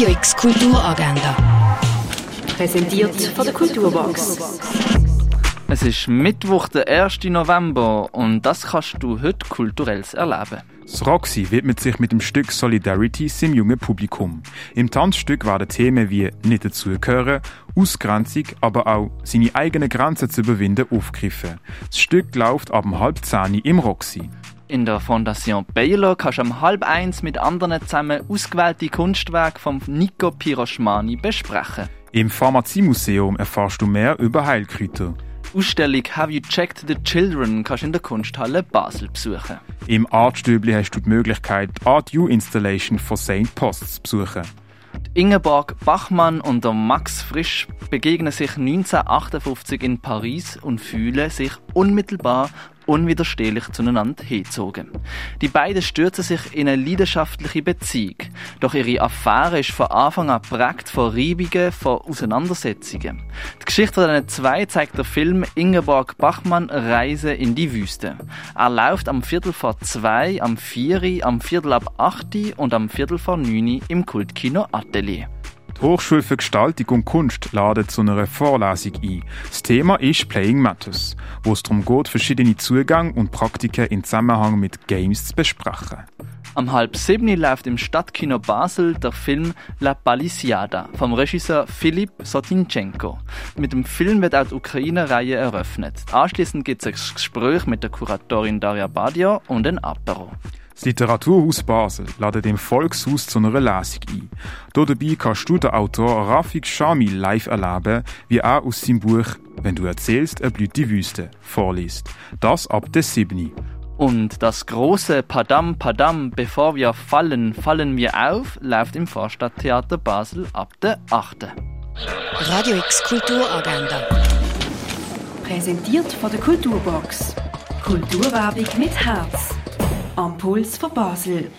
Radio X Kulturagenda. Präsentiert von der Kulturbox. Es ist Mittwoch, der 1. November und das kannst du heute kulturelles erleben. Das Roxy widmet sich mit dem Stück Solidarity seinem jungen Publikum. Im Tanzstück werden Themen wie nicht dazugehören, Ausgrenzung, aber auch seine eigenen Grenzen zu überwinden aufgegriffen. Das Stück läuft ab halb zehn im Roxy. In der Fondation Baylor kannst du um halb eins mit anderen zusammen ausgewählte Kunstwerke von Nico Piroschmani besprechen. Im Pharmaziemuseum erfährst du mehr über Heilkräuter. Ausstellung Have You Checked the Children kannst du in der Kunsthalle Basel besuchen. Im Artstübli hast du die Möglichkeit, die Art U Installation von St. Post zu besuchen. Ingeborg Bachmann und der Max Frisch begegnen sich 1958 in Paris und fühlen sich unmittelbar unwiderstehlich zueinander hingezogen. Die beiden stürzen sich in eine leidenschaftliche Beziehung. Doch ihre Affäre ist von Anfang an geprägt von Reibungen, von Auseinandersetzungen. Die Geschichte der zwei zeigt der Film Ingeborg Bachmann Reise in die Wüste. Er läuft am Viertel vor zwei, am vieri, am Viertel ab acht und am Viertel vor neun im Kultkino Atelier. Hochschule für Gestaltung und Kunst ladet zu einer Vorlesung ein. Das Thema ist Playing Matters, wo es darum geht, verschiedene Zugänge und Praktiken in Zusammenhang mit Games zu besprechen. Am halb sieben läuft im Stadtkino Basel der Film La Palisiada vom Regisseur Philipp Sotinchenko. Mit dem Film wird auch die Ukraine-Reihe eröffnet. Anschließend gibt es ein Gespräch mit der Kuratorin Daria Badia und ein Apero. Das Literaturhaus Basel ladet im Volkshaus zu einer Lesung ein. Hier dabei kannst du den Autor Rafik Shami live erleben, wie er aus seinem Buch «Wenn du erzählst, erblüht die Wüste» vorliest. Das ab der 7. Und das große Padam Padam, bevor wir fallen, fallen wir auf, läuft im Vorstadttheater Basel ab der 8. Radio X Kulturagenda. Präsentiert von der Kulturbox. Kulturwerbung mit Herz. Am Puls von Basel.